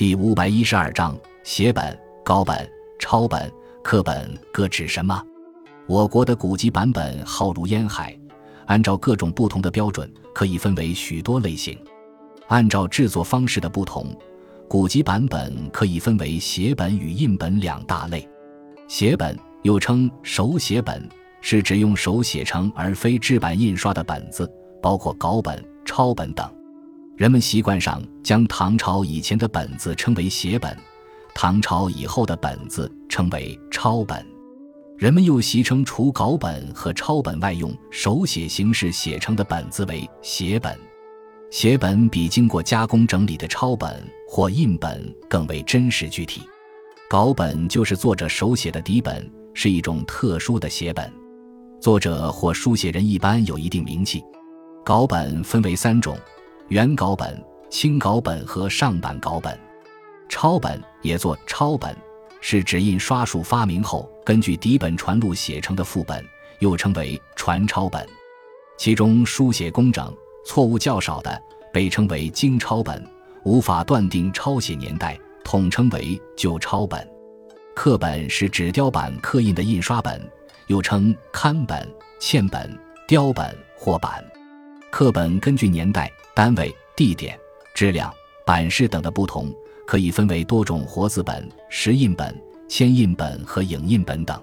第五百一十二章写本、稿本、抄本、课本各指什么？我国的古籍版本浩如烟海，按照各种不同的标准，可以分为许多类型。按照制作方式的不同，古籍版本可以分为写本与印本两大类。写本又称手写本，是指用手写成而非制版印刷的本子，包括稿本、抄本等。人们习惯上将唐朝以前的本子称为写本，唐朝以后的本子称为抄本。人们又习称除稿本和抄本外用手写形式写成的本子为写本。写本比经过加工整理的抄本或印本更为真实具体。稿本就是作者手写的底本，是一种特殊的写本。作者或书写人一般有一定名气。稿本分为三种。原稿本、清稿本和上版稿本，抄本也作抄本，是指印刷术发明后根据底本传录写成的副本，又称为传抄本。其中书写工整、错误较少的被称为精抄本，无法断定抄写年代，统称为旧抄本。刻本是指雕版刻印的印刷本，又称刊本、嵌本、雕本或版。课本根据年代。单位、地点、质量、版式等的不同，可以分为多种活字本、石印本、铅印本和影印本等。